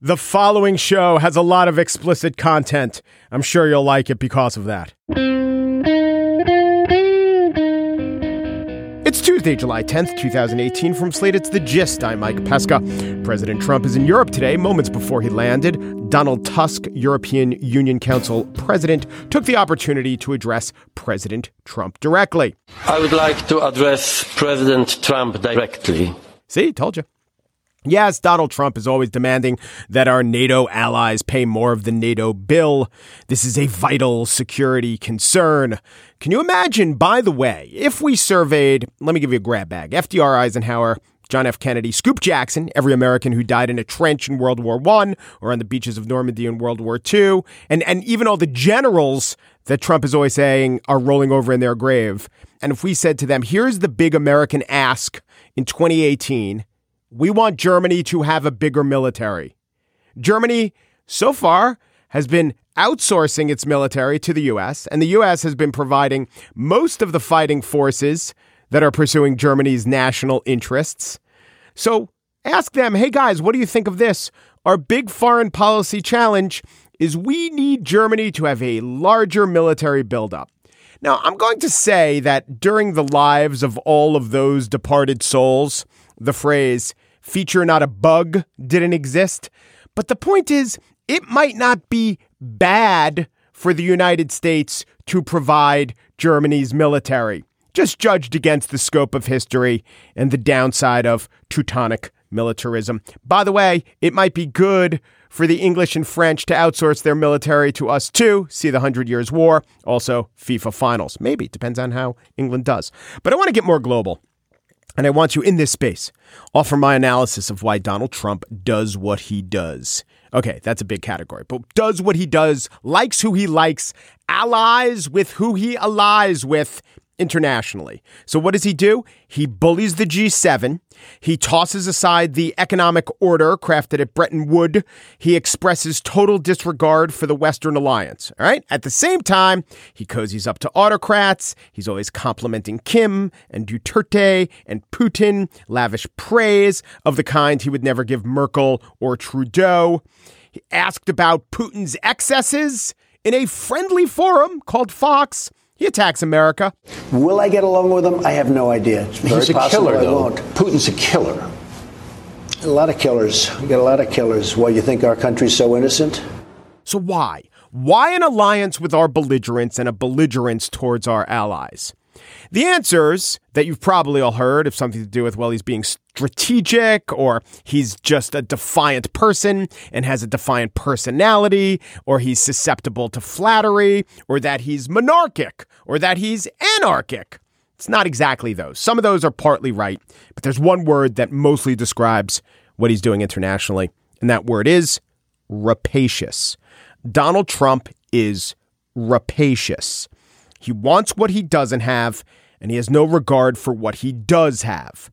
The following show has a lot of explicit content. I'm sure you'll like it because of that. It's Tuesday, July 10th, 2018. From Slate, it's The Gist. I'm Mike Pesca. President Trump is in Europe today, moments before he landed. Donald Tusk, European Union Council president, took the opportunity to address President Trump directly. I would like to address President Trump directly. See, told you. Yes, Donald Trump is always demanding that our NATO allies pay more of the NATO bill. This is a vital security concern. Can you imagine, by the way, if we surveyed, let me give you a grab bag FDR Eisenhower, John F. Kennedy, Scoop Jackson, every American who died in a trench in World War I or on the beaches of Normandy in World War II, and, and even all the generals that Trump is always saying are rolling over in their grave. And if we said to them, here's the big American ask in 2018 we want Germany to have a bigger military. Germany, so far, has been outsourcing its military to the U.S., and the U.S. has been providing most of the fighting forces that are pursuing Germany's national interests. So ask them, hey guys, what do you think of this? Our big foreign policy challenge is we need Germany to have a larger military buildup. Now, I'm going to say that during the lives of all of those departed souls, the phrase feature not a bug didn't exist. But the point is, it might not be bad for the United States to provide Germany's military, just judged against the scope of history and the downside of Teutonic militarism. By the way, it might be good for the English and French to outsource their military to us too. See the Hundred Years' War, also FIFA finals. Maybe, depends on how England does. But I want to get more global. And I want to, in this space, offer my analysis of why Donald Trump does what he does. Okay, that's a big category, but does what he does, likes who he likes, allies with who he allies with, internationally. So, what does he do? He bullies the G7. He tosses aside the economic order crafted at Bretton Woods. He expresses total disregard for the Western alliance. All right. At the same time, he cozies up to autocrats. He's always complimenting Kim and Duterte and Putin, lavish praise of the kind he would never give Merkel or Trudeau. He asked about Putin's excesses in a friendly forum called Fox. He attacks America. Will I get along with him? I have no idea. It's very He's a possible killer, I though. won't. Putin's a killer. A lot of killers. We got a lot of killers. Why you think our country's so innocent? So why? Why an alliance with our belligerents and a belligerence towards our allies? The answers that you've probably all heard have something to do with, well, he's being strategic, or he's just a defiant person and has a defiant personality, or he's susceptible to flattery, or that he's monarchic, or that he's anarchic. It's not exactly those. Some of those are partly right, but there's one word that mostly describes what he's doing internationally, and that word is rapacious. Donald Trump is rapacious. He wants what he doesn't have, and he has no regard for what he does have.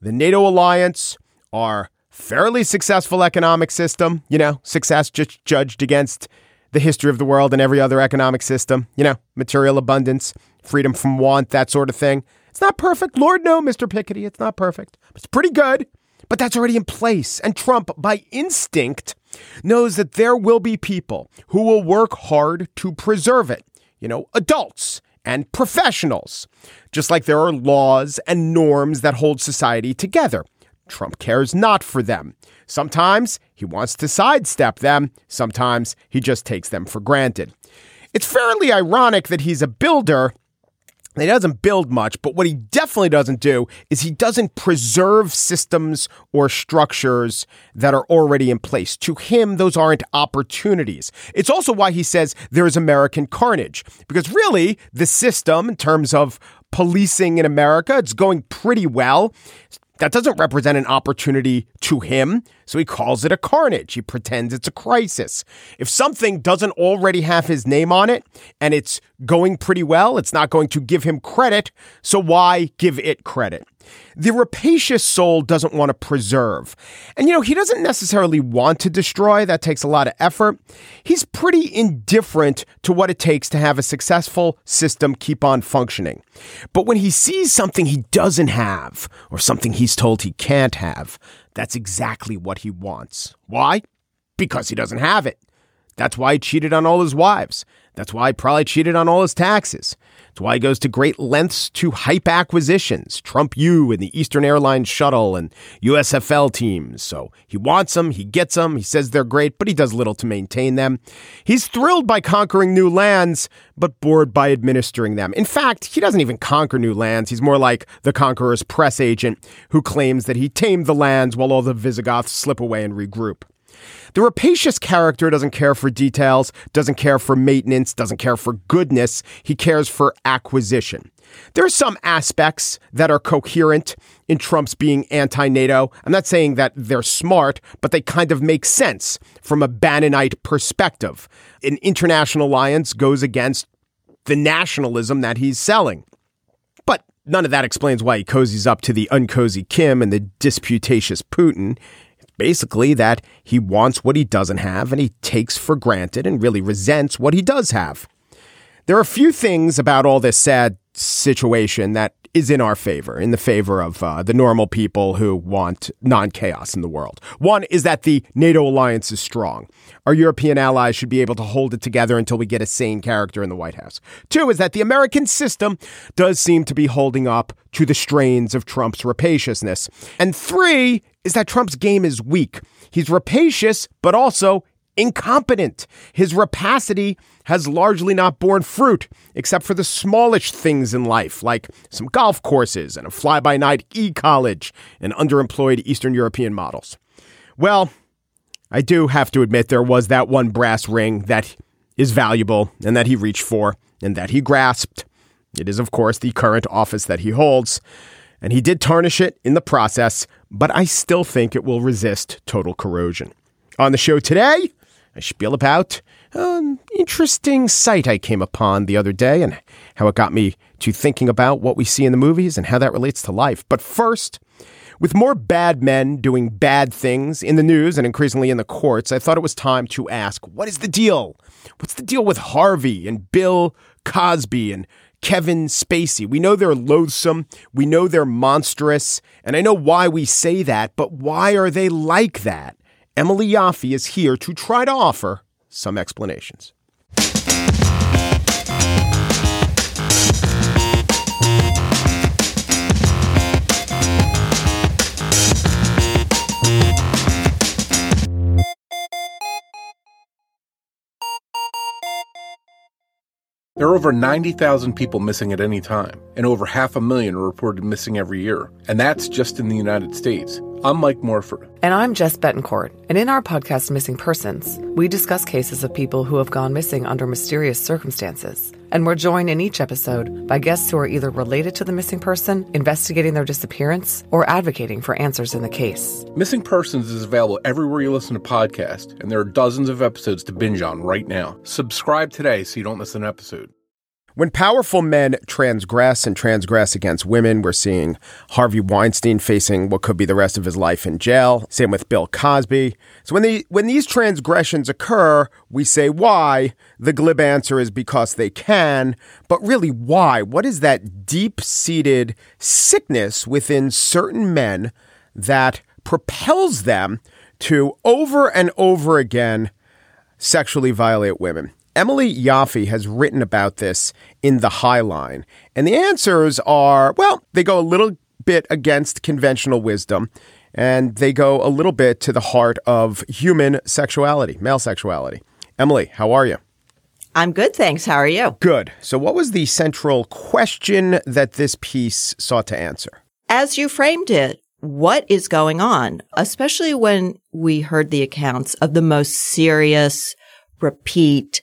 The NATO alliance, our fairly successful economic system, you know, success just judged against the history of the world and every other economic system, you know, material abundance, freedom from want, that sort of thing. It's not perfect. Lord, no, Mr. Piketty, it's not perfect. It's pretty good. But that's already in place. And Trump, by instinct, knows that there will be people who will work hard to preserve it. You know, adults and professionals. Just like there are laws and norms that hold society together. Trump cares not for them. Sometimes he wants to sidestep them, sometimes he just takes them for granted. It's fairly ironic that he's a builder. He doesn't build much, but what he definitely doesn't do is he doesn't preserve systems or structures that are already in place. To him, those aren't opportunities. It's also why he says there is American carnage, because really, the system, in terms of policing in America, it's going pretty well That doesn't represent an opportunity to him, so he calls it a carnage. He pretends it's a crisis. If something doesn't already have his name on it and it's going pretty well, it's not going to give him credit, so why give it credit? The rapacious soul doesn't want to preserve. And you know, he doesn't necessarily want to destroy, that takes a lot of effort. He's pretty indifferent to what it takes to have a successful system keep on functioning. But when he sees something he doesn't have, or something he's told he can't have, that's exactly what he wants. Why? Because he doesn't have it. That's why he cheated on all his wives. That's why he probably cheated on all his taxes. Why he goes to great lengths to hype acquisitions, Trump U and the Eastern Airlines shuttle and USFL teams. So he wants them, he gets them, he says they're great, but he does little to maintain them. He's thrilled by conquering new lands, but bored by administering them. In fact, he doesn't even conquer new lands. He's more like the conqueror's press agent who claims that he tamed the lands while all the Visigoths slip away and regroup. The rapacious character doesn't care for details, doesn't care for maintenance, doesn't care for goodness. He cares for acquisition. There are some aspects that are coherent in Trump's being anti NATO. I'm not saying that they're smart, but they kind of make sense from a Bannonite perspective. An international alliance goes against the nationalism that he's selling. But none of that explains why he cozies up to the uncozy Kim and the disputatious Putin basically that he wants what he doesn't have and he takes for granted and really resents what he does have. There are a few things about all this sad situation that is in our favor, in the favor of uh, the normal people who want non chaos in the world. One is that the NATO alliance is strong. Our European allies should be able to hold it together until we get a sane character in the White House. Two is that the American system does seem to be holding up to the strains of Trump's rapaciousness. And three is that Trump's game is weak. He's rapacious, but also incompetent. His rapacity has largely not borne fruit, except for the smallish things in life, like some golf courses and a fly by night e college and underemployed Eastern European models. Well, I do have to admit there was that one brass ring that is valuable and that he reached for and that he grasped. It is, of course, the current office that he holds. And he did tarnish it in the process, but I still think it will resist total corrosion. On the show today, I spiel about an interesting site I came upon the other day and how it got me to thinking about what we see in the movies and how that relates to life. But first, with more bad men doing bad things in the news and increasingly in the courts, I thought it was time to ask what is the deal? What's the deal with Harvey and Bill Cosby and Kevin Spacey. We know they're loathsome. We know they're monstrous. And I know why we say that, but why are they like that? Emily Yoffe is here to try to offer some explanations. There are over 90,000 people missing at any time, and over half a million are reported missing every year. And that's just in the United States. I'm Mike Morford. And I'm Jess Betancourt. And in our podcast, Missing Persons, we discuss cases of people who have gone missing under mysterious circumstances. And we're joined in each episode by guests who are either related to the missing person, investigating their disappearance, or advocating for answers in the case. Missing Persons is available everywhere you listen to podcasts, and there are dozens of episodes to binge on right now. Subscribe today so you don't miss an episode. When powerful men transgress and transgress against women, we're seeing Harvey Weinstein facing what could be the rest of his life in jail. Same with Bill Cosby. So when when these transgressions occur, we say why. The glib answer is because they can, but really why? What is that deep-seated sickness within certain men that propels them to over and over again sexually violate women? Emily Yoffe has written about this in The Highline. And the answers are well, they go a little bit against conventional wisdom and they go a little bit to the heart of human sexuality, male sexuality. Emily, how are you? I'm good, thanks. How are you? Good. So, what was the central question that this piece sought to answer? As you framed it, what is going on, especially when we heard the accounts of the most serious, repeat,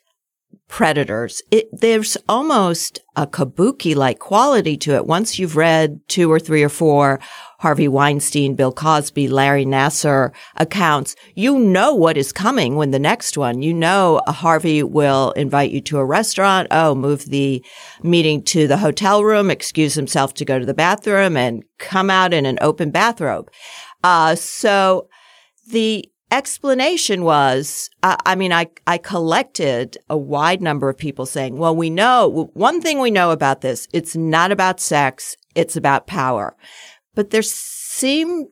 predators. It, there's almost a kabuki like quality to it. Once you've read two or three or four Harvey Weinstein, Bill Cosby, Larry Nassar accounts, you know what is coming when the next one. You know Harvey will invite you to a restaurant. Oh, move the meeting to the hotel room, excuse himself to go to the bathroom and come out in an open bathrobe. Uh, so the explanation was, uh, I mean, I, I collected a wide number of people saying, well, we know one thing we know about this. It's not about sex. It's about power. But there seemed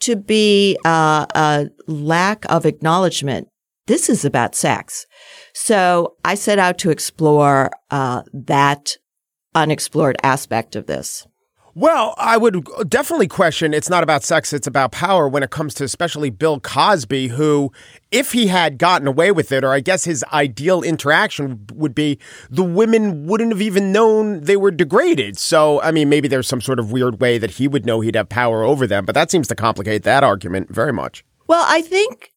to be uh, a lack of acknowledgement. This is about sex. So I set out to explore uh, that unexplored aspect of this. Well, I would definitely question it's not about sex, it's about power when it comes to especially Bill Cosby, who, if he had gotten away with it, or I guess his ideal interaction would be the women wouldn't have even known they were degraded. So, I mean, maybe there's some sort of weird way that he would know he'd have power over them, but that seems to complicate that argument very much. Well, I think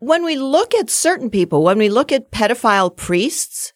when we look at certain people, when we look at pedophile priests,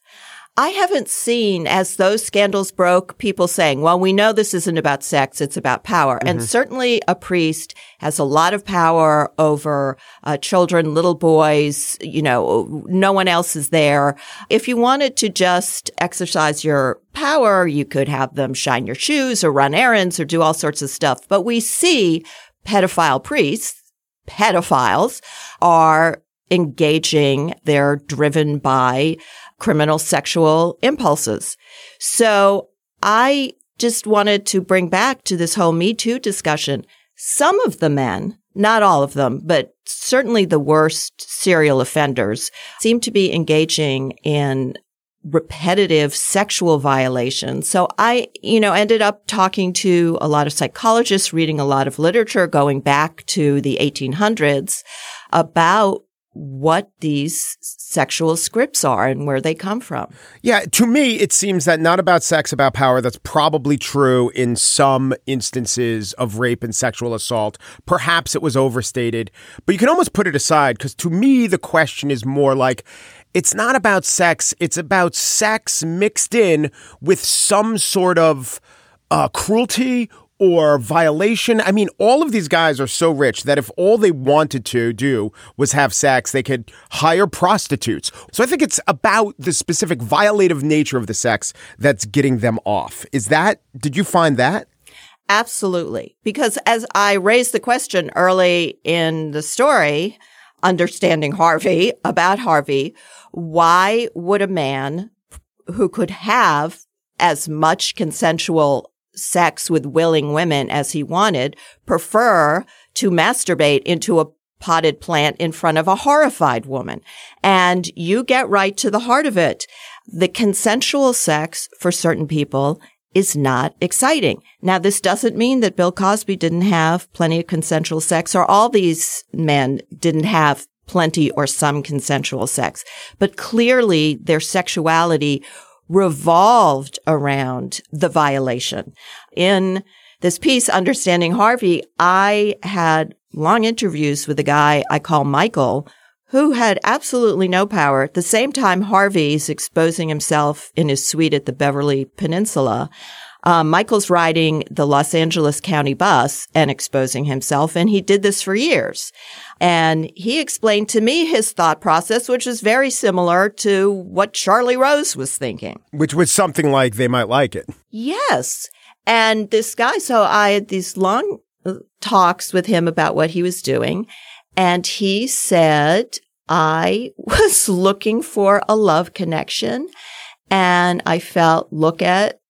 I haven't seen as those scandals broke people saying, well, we know this isn't about sex. It's about power. Mm-hmm. And certainly a priest has a lot of power over uh, children, little boys. You know, no one else is there. If you wanted to just exercise your power, you could have them shine your shoes or run errands or do all sorts of stuff. But we see pedophile priests, pedophiles are engaging. They're driven by criminal sexual impulses. So I just wanted to bring back to this whole Me Too discussion. Some of the men, not all of them, but certainly the worst serial offenders seem to be engaging in repetitive sexual violations. So I, you know, ended up talking to a lot of psychologists, reading a lot of literature going back to the 1800s about what these sexual scripts are and where they come from. Yeah, to me, it seems that not about sex, about power. That's probably true in some instances of rape and sexual assault. Perhaps it was overstated, but you can almost put it aside because to me, the question is more like, it's not about sex. It's about sex mixed in with some sort of uh, cruelty or violation. I mean, all of these guys are so rich that if all they wanted to do was have sex, they could hire prostitutes. So I think it's about the specific violative nature of the sex that's getting them off. Is that, did you find that? Absolutely. Because as I raised the question early in the story, understanding Harvey, about Harvey, why would a man who could have as much consensual sex with willing women as he wanted prefer to masturbate into a potted plant in front of a horrified woman. And you get right to the heart of it. The consensual sex for certain people is not exciting. Now, this doesn't mean that Bill Cosby didn't have plenty of consensual sex or all these men didn't have plenty or some consensual sex, but clearly their sexuality revolved around the violation. In this piece, Understanding Harvey, I had long interviews with a guy I call Michael, who had absolutely no power. At the same time, Harvey's exposing himself in his suite at the Beverly Peninsula. Um, Michael's riding the Los Angeles County bus and exposing himself, and he did this for years. And he explained to me his thought process, which is very similar to what Charlie Rose was thinking. Which was something like they might like it. Yes. And this guy, so I had these long uh, talks with him about what he was doing. And he said, I was looking for a love connection. And I felt, look at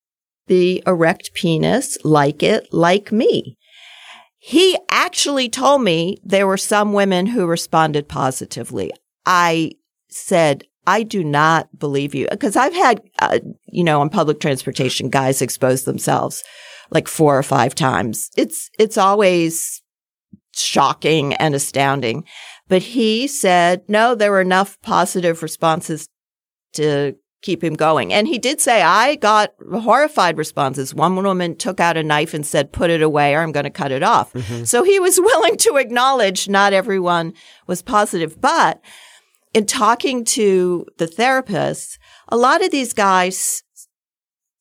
the erect penis, like it, like me. He actually told me there were some women who responded positively. I said, I do not believe you because I've had, uh, you know, on public transportation, guys expose themselves like four or five times. It's, it's always shocking and astounding. But he said, no, there were enough positive responses to keep him going. And he did say, I got horrified responses. One woman took out a knife and said, put it away or I'm going to cut it off. Mm-hmm. So he was willing to acknowledge not everyone was positive. But in talking to the therapists, a lot of these guys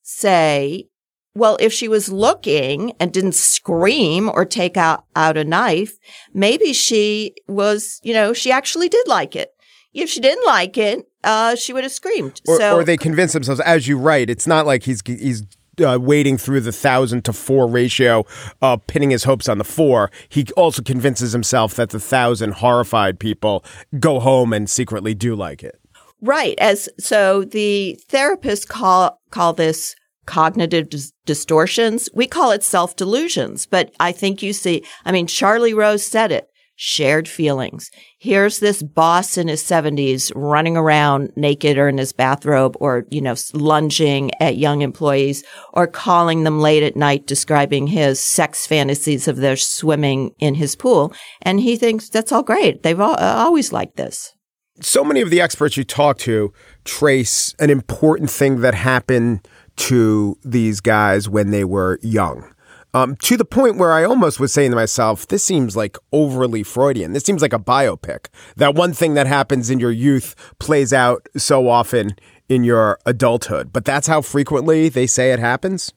say, well, if she was looking and didn't scream or take out, out a knife, maybe she was, you know, she actually did like it. If she didn't like it, uh, she would have screamed. Or, so, or they convince themselves, as you write, it's not like he's he's uh, wading through the thousand to four ratio, uh, pinning his hopes on the four. He also convinces himself that the thousand horrified people go home and secretly do like it. Right. As so, the therapists call call this cognitive dis- distortions. We call it self delusions, but I think you see. I mean, Charlie Rose said it shared feelings. Here's this boss in his 70s running around naked or in his bathrobe or, you know, lunging at young employees or calling them late at night describing his sex fantasies of their swimming in his pool. And he thinks that's all great. They've all, uh, always liked this. So many of the experts you talk to trace an important thing that happened to these guys when they were young um, to the point where I almost was saying to myself, this seems like overly Freudian. This seems like a biopic. That one thing that happens in your youth plays out so often in your adulthood. But that's how frequently they say it happens.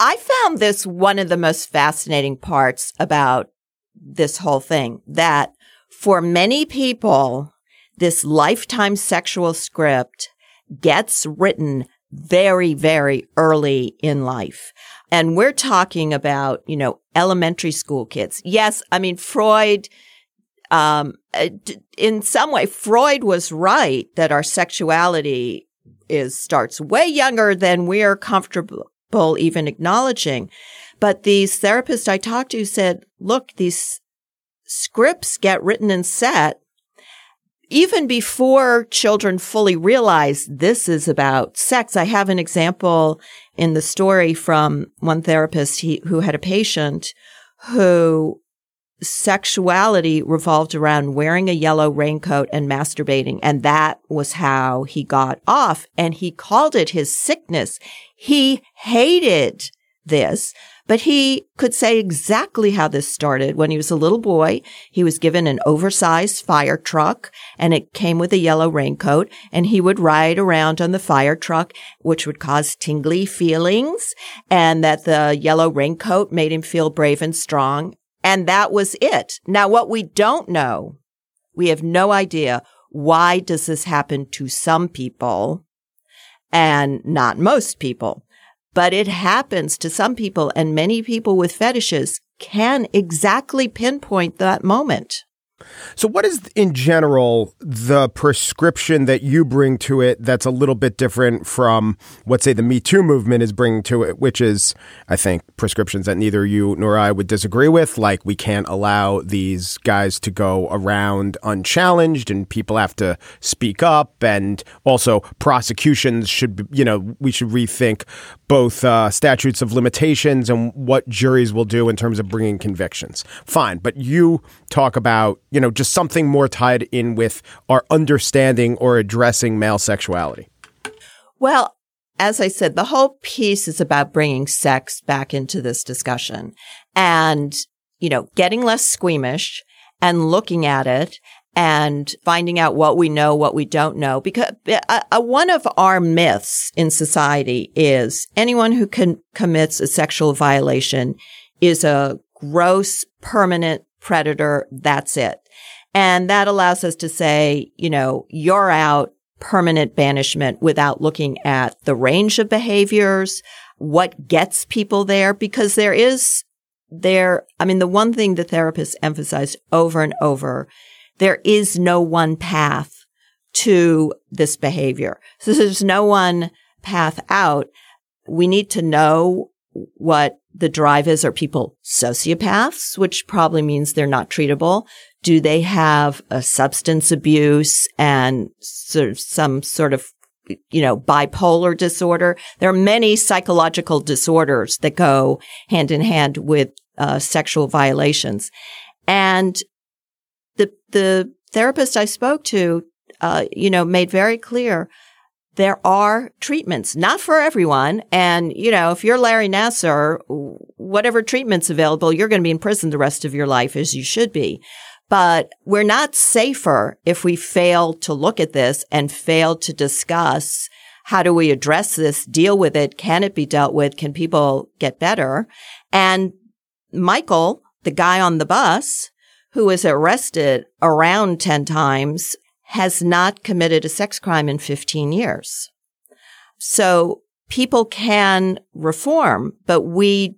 I found this one of the most fascinating parts about this whole thing that for many people, this lifetime sexual script gets written very, very early in life. And we're talking about, you know, elementary school kids. Yes. I mean, Freud, um, uh, in some way, Freud was right that our sexuality is starts way younger than we're comfortable even acknowledging. But these therapists I talked to said, look, these scripts get written and set even before children fully realize this is about sex. I have an example in the story from one therapist he, who had a patient who sexuality revolved around wearing a yellow raincoat and masturbating. And that was how he got off. And he called it his sickness. He hated this but he could say exactly how this started. When he was a little boy, he was given an oversized fire truck and it came with a yellow raincoat and he would ride around on the fire truck, which would cause tingly feelings and that the yellow raincoat made him feel brave and strong. And that was it. Now, what we don't know, we have no idea why does this happen to some people and not most people but it happens to some people and many people with fetishes can exactly pinpoint that moment. So, what is in general the prescription that you bring to it that's a little bit different from what, say, the Me Too movement is bringing to it, which is, I think, prescriptions that neither you nor I would disagree with. Like, we can't allow these guys to go around unchallenged and people have to speak up. And also, prosecutions should, you know, we should rethink both uh, statutes of limitations and what juries will do in terms of bringing convictions. Fine. But you talk about, you know, just something more tied in with our understanding or addressing male sexuality? Well, as I said, the whole piece is about bringing sex back into this discussion and, you know, getting less squeamish and looking at it and finding out what we know, what we don't know. Because uh, uh, one of our myths in society is anyone who commits a sexual violation is a gross, permanent predator. That's it. And that allows us to say, you know, you're out permanent banishment without looking at the range of behaviors, what gets people there, because there is there, I mean, the one thing the therapists emphasized over and over, there is no one path to this behavior. So there's no one path out. We need to know what the drive is. Are people sociopaths, which probably means they're not treatable? Do they have a substance abuse and sort of some sort of you know, bipolar disorder. There are many psychological disorders that go hand in hand with uh, sexual violations. And the, the therapist I spoke to, uh, you know, made very clear there are treatments, not for everyone. And, you know, if you're Larry Nassar, whatever treatment's available, you're going to be in prison the rest of your life as you should be. But we're not safer if we fail to look at this and fail to discuss how do we address this, deal with it? Can it be dealt with? Can people get better? And Michael, the guy on the bus who was arrested around 10 times has not committed a sex crime in 15 years. So people can reform, but we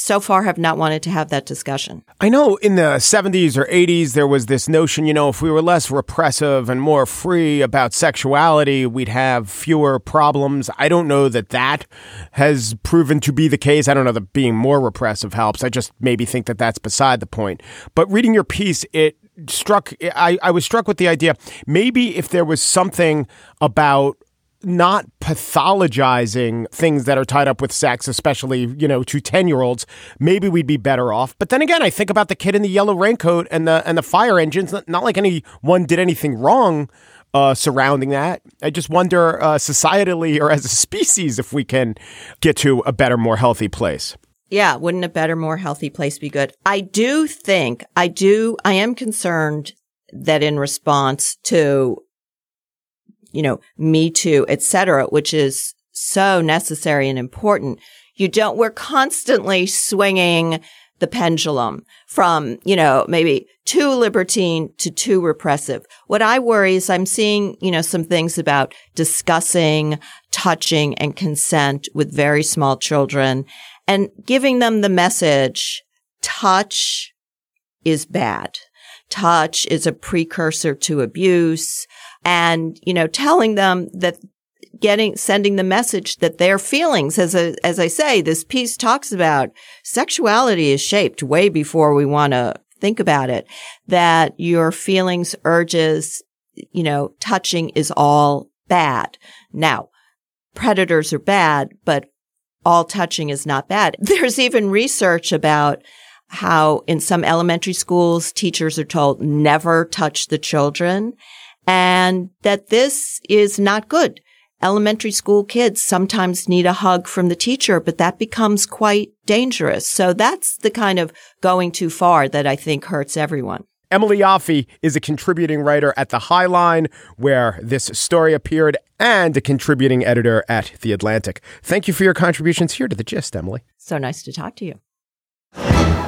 so far have not wanted to have that discussion. I know in the 70s or 80s, there was this notion, you know, if we were less repressive and more free about sexuality, we'd have fewer problems. I don't know that that has proven to be the case. I don't know that being more repressive helps. I just maybe think that that's beside the point. But reading your piece, it struck, I, I was struck with the idea maybe if there was something about not pathologizing things that are tied up with sex, especially, you know, to 10 year olds, maybe we'd be better off. But then again, I think about the kid in the yellow raincoat and the, and the fire engines. Not like anyone did anything wrong uh, surrounding that. I just wonder, uh, societally or as a species, if we can get to a better, more healthy place. Yeah, wouldn't a better, more healthy place be good? I do think, I do, I am concerned that in response to you know, Me Too, et cetera, which is so necessary and important. You don't, we're constantly swinging the pendulum from, you know, maybe too libertine to too repressive. What I worry is I'm seeing, you know, some things about discussing, touching and consent with very small children and giving them the message, touch is bad. Touch is a precursor to abuse and, you know, telling them that getting, sending the message that their feelings, as a, as I say, this piece talks about sexuality is shaped way before we want to think about it, that your feelings, urges, you know, touching is all bad. Now, predators are bad, but all touching is not bad. There's even research about how in some elementary schools, teachers are told never touch the children and that this is not good. Elementary school kids sometimes need a hug from the teacher, but that becomes quite dangerous. So that's the kind of going too far that I think hurts everyone. Emily Yoffe is a contributing writer at The Highline, where this story appeared, and a contributing editor at The Atlantic. Thank you for your contributions here to The Gist, Emily. So nice to talk to you.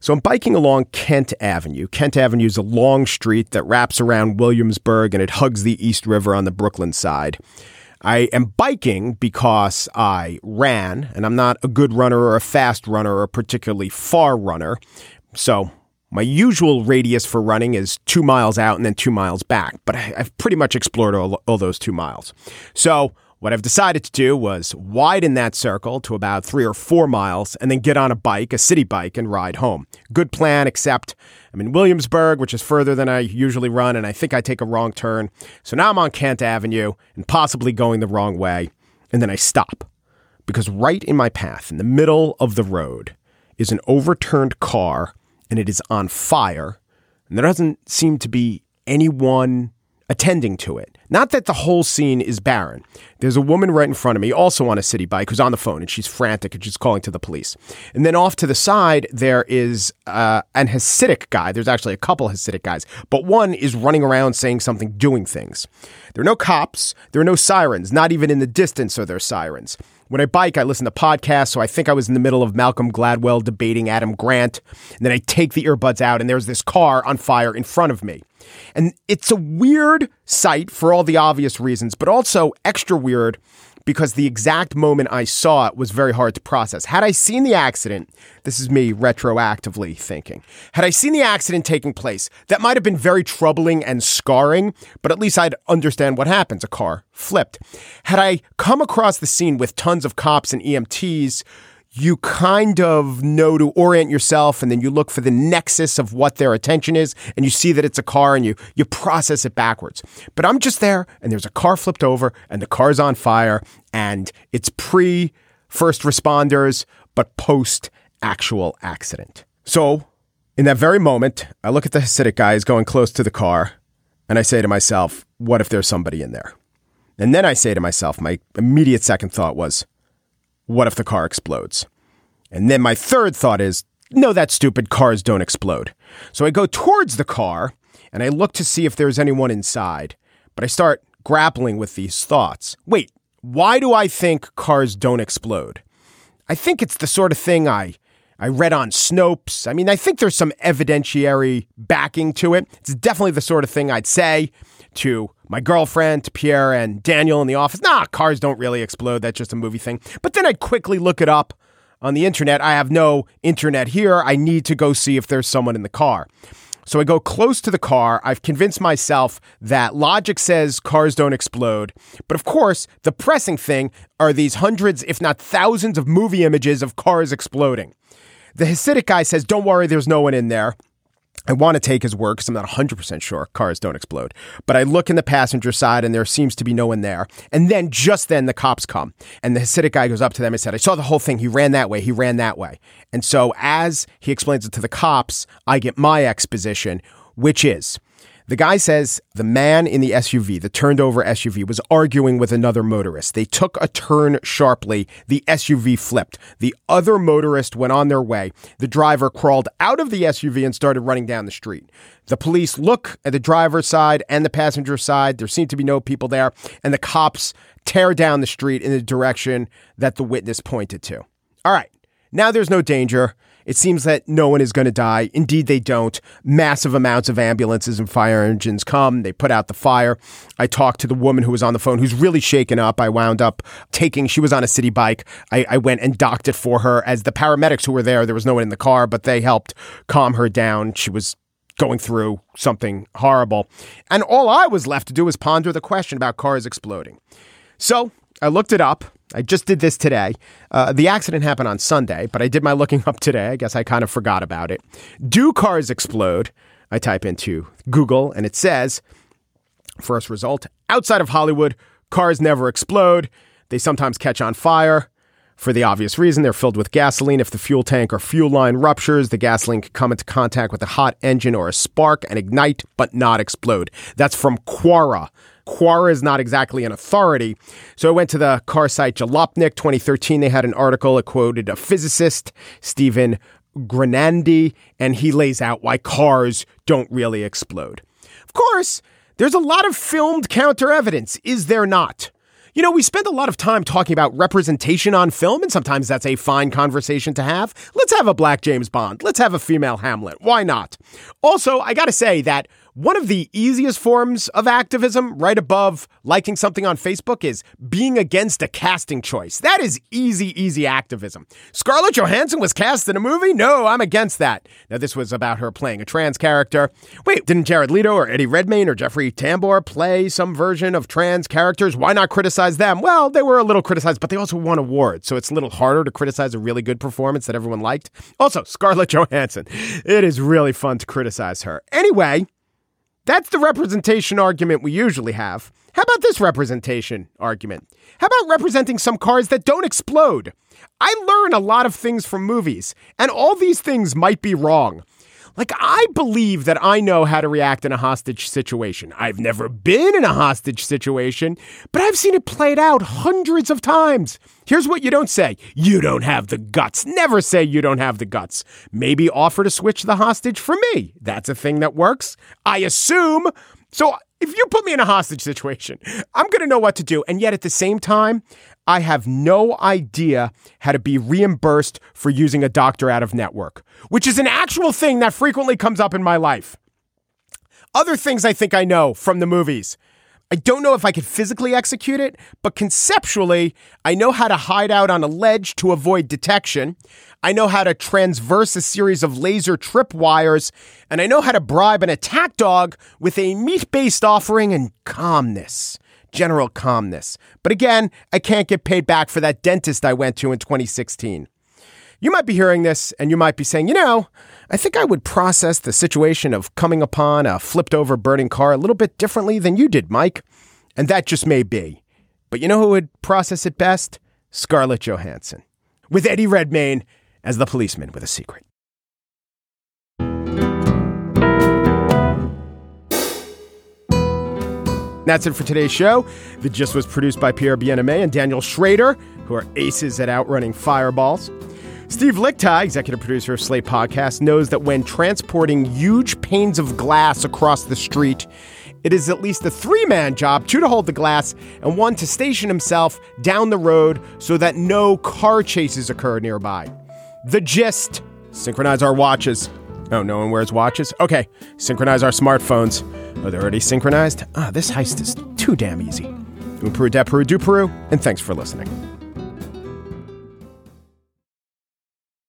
So I'm biking along Kent Avenue. Kent Avenue is a long street that wraps around Williamsburg and it hugs the East River on the Brooklyn side. I am biking because I ran, and I'm not a good runner or a fast runner or a particularly far runner. So my usual radius for running is two miles out and then two miles back, but I've pretty much explored all, all those two miles. So what I've decided to do was widen that circle to about three or four miles and then get on a bike, a city bike, and ride home. Good plan, except I'm in Williamsburg, which is further than I usually run, and I think I take a wrong turn. So now I'm on Kent Avenue and possibly going the wrong way. And then I stop because right in my path, in the middle of the road, is an overturned car and it is on fire. And there doesn't seem to be anyone attending to it. Not that the whole scene is barren. There's a woman right in front of me, also on a city bike, who's on the phone and she's frantic and she's calling to the police. And then off to the side, there is uh, an Hasidic guy. There's actually a couple Hasidic guys, but one is running around saying something, doing things. There are no cops. There are no sirens. Not even in the distance are there sirens. When I bike, I listen to podcasts, so I think I was in the middle of Malcolm Gladwell debating Adam Grant. And then I take the earbuds out, and there's this car on fire in front of me. And it's a weird sight for all the obvious reasons, but also extra weird because the exact moment I saw it was very hard to process. Had I seen the accident, this is me retroactively thinking, had I seen the accident taking place, that might have been very troubling and scarring, but at least I'd understand what happens. A car flipped. Had I come across the scene with tons of cops and EMTs, you kind of know to orient yourself and then you look for the nexus of what their attention is and you see that it's a car and you you process it backwards. But I'm just there and there's a car flipped over and the car's on fire and it's pre first responders but post actual accident. So, in that very moment, I look at the Hasidic guys going close to the car and I say to myself, what if there's somebody in there? And then I say to myself, my immediate second thought was, what if the car explodes? And then my third thought is, no, that's stupid. Cars don't explode. So I go towards the car and I look to see if there's anyone inside, but I start grappling with these thoughts. Wait, why do I think cars don't explode? I think it's the sort of thing I I read on Snopes. I mean, I think there's some evidentiary backing to it. It's definitely the sort of thing I'd say to my girlfriend, to Pierre and Daniel in the office. Nah, cars don't really explode. That's just a movie thing. But then I'd quickly look it up on the internet. I have no internet here. I need to go see if there's someone in the car. So I go close to the car. I've convinced myself that logic says cars don't explode. But of course, the pressing thing are these hundreds, if not thousands, of movie images of cars exploding. The Hasidic guy says, Don't worry, there's no one in there. I want to take his word because I'm not 100% sure cars don't explode. But I look in the passenger side and there seems to be no one there. And then just then the cops come and the Hasidic guy goes up to them and said, I saw the whole thing. He ran that way. He ran that way. And so as he explains it to the cops, I get my exposition, which is the guy says the man in the SUV, the turned over SUV, was arguing with another motorist. They took a turn sharply. The SUV flipped. The other motorist went on their way. The driver crawled out of the SUV and started running down the street. The police look at the driver's side and the passenger side. There seem to be no people there. And the cops tear down the street in the direction that the witness pointed to. All right. Now there's no danger. It seems that no one is going to die. Indeed, they don't. Massive amounts of ambulances and fire engines come. They put out the fire. I talked to the woman who was on the phone who's really shaken up. I wound up taking, she was on a city bike. I, I went and docked it for her. As the paramedics who were there, there was no one in the car, but they helped calm her down. She was going through something horrible. And all I was left to do was ponder the question about cars exploding. So I looked it up. I just did this today. Uh, the accident happened on Sunday, but I did my looking up today. I guess I kind of forgot about it. Do cars explode? I type into Google and it says, first result, outside of Hollywood, cars never explode. They sometimes catch on fire. For the obvious reason, they're filled with gasoline. If the fuel tank or fuel line ruptures, the gasoline can come into contact with a hot engine or a spark and ignite, but not explode. That's from Quora. Quora is not exactly an authority. So I went to the car site Jalopnik 2013. They had an article. that quoted a physicist, Stephen Granandi, and he lays out why cars don't really explode. Of course, there's a lot of filmed counter evidence, is there not? You know, we spend a lot of time talking about representation on film, and sometimes that's a fine conversation to have. Let's have a black James Bond. Let's have a female Hamlet. Why not? Also, I gotta say that one of the easiest forms of activism, right above liking something on Facebook, is being against a casting choice. That is easy, easy activism. Scarlett Johansson was cast in a movie? No, I'm against that. Now, this was about her playing a trans character. Wait, didn't Jared Leto or Eddie Redmayne or Jeffrey Tambor play some version of trans characters? Why not criticize them? Well, they were a little criticized, but they also won awards, so it's a little harder to criticize a really good performance that everyone liked. Also, Scarlett Johansson. It is really fun to criticize her. Anyway, that's the representation argument we usually have. How about this representation argument? How about representing some cars that don't explode? I learn a lot of things from movies, and all these things might be wrong. Like, I believe that I know how to react in a hostage situation. I've never been in a hostage situation, but I've seen it played out hundreds of times. Here's what you don't say you don't have the guts. Never say you don't have the guts. Maybe offer to switch the hostage for me. That's a thing that works. I assume. So, if you put me in a hostage situation, I'm going to know what to do. And yet at the same time, I have no idea how to be reimbursed for using a doctor out of network, which is an actual thing that frequently comes up in my life. Other things I think I know from the movies. I don't know if I could physically execute it, but conceptually, I know how to hide out on a ledge to avoid detection. I know how to transverse a series of laser tripwires, and I know how to bribe an attack dog with a meat based offering and calmness. General calmness. But again, I can't get paid back for that dentist I went to in 2016. You might be hearing this and you might be saying, you know, I think I would process the situation of coming upon a flipped over burning car a little bit differently than you did, Mike. And that just may be. But you know who would process it best? Scarlett Johansson. With Eddie Redmayne as the policeman with a secret. That's it for today's show. The Gist was produced by Pierre Bienaimé and Daniel Schrader, who are aces at outrunning fireballs. Steve Lickteig, executive producer of Slate Podcast, knows that when transporting huge panes of glass across the street, it is at least a three man job two to hold the glass and one to station himself down the road so that no car chases occur nearby. The gist synchronize our watches. Oh, no one wears watches? Okay, synchronize our smartphones. Are they're already synchronized? Ah, this heist is too damn easy. Peru, Peru, du Peru, and thanks for listening.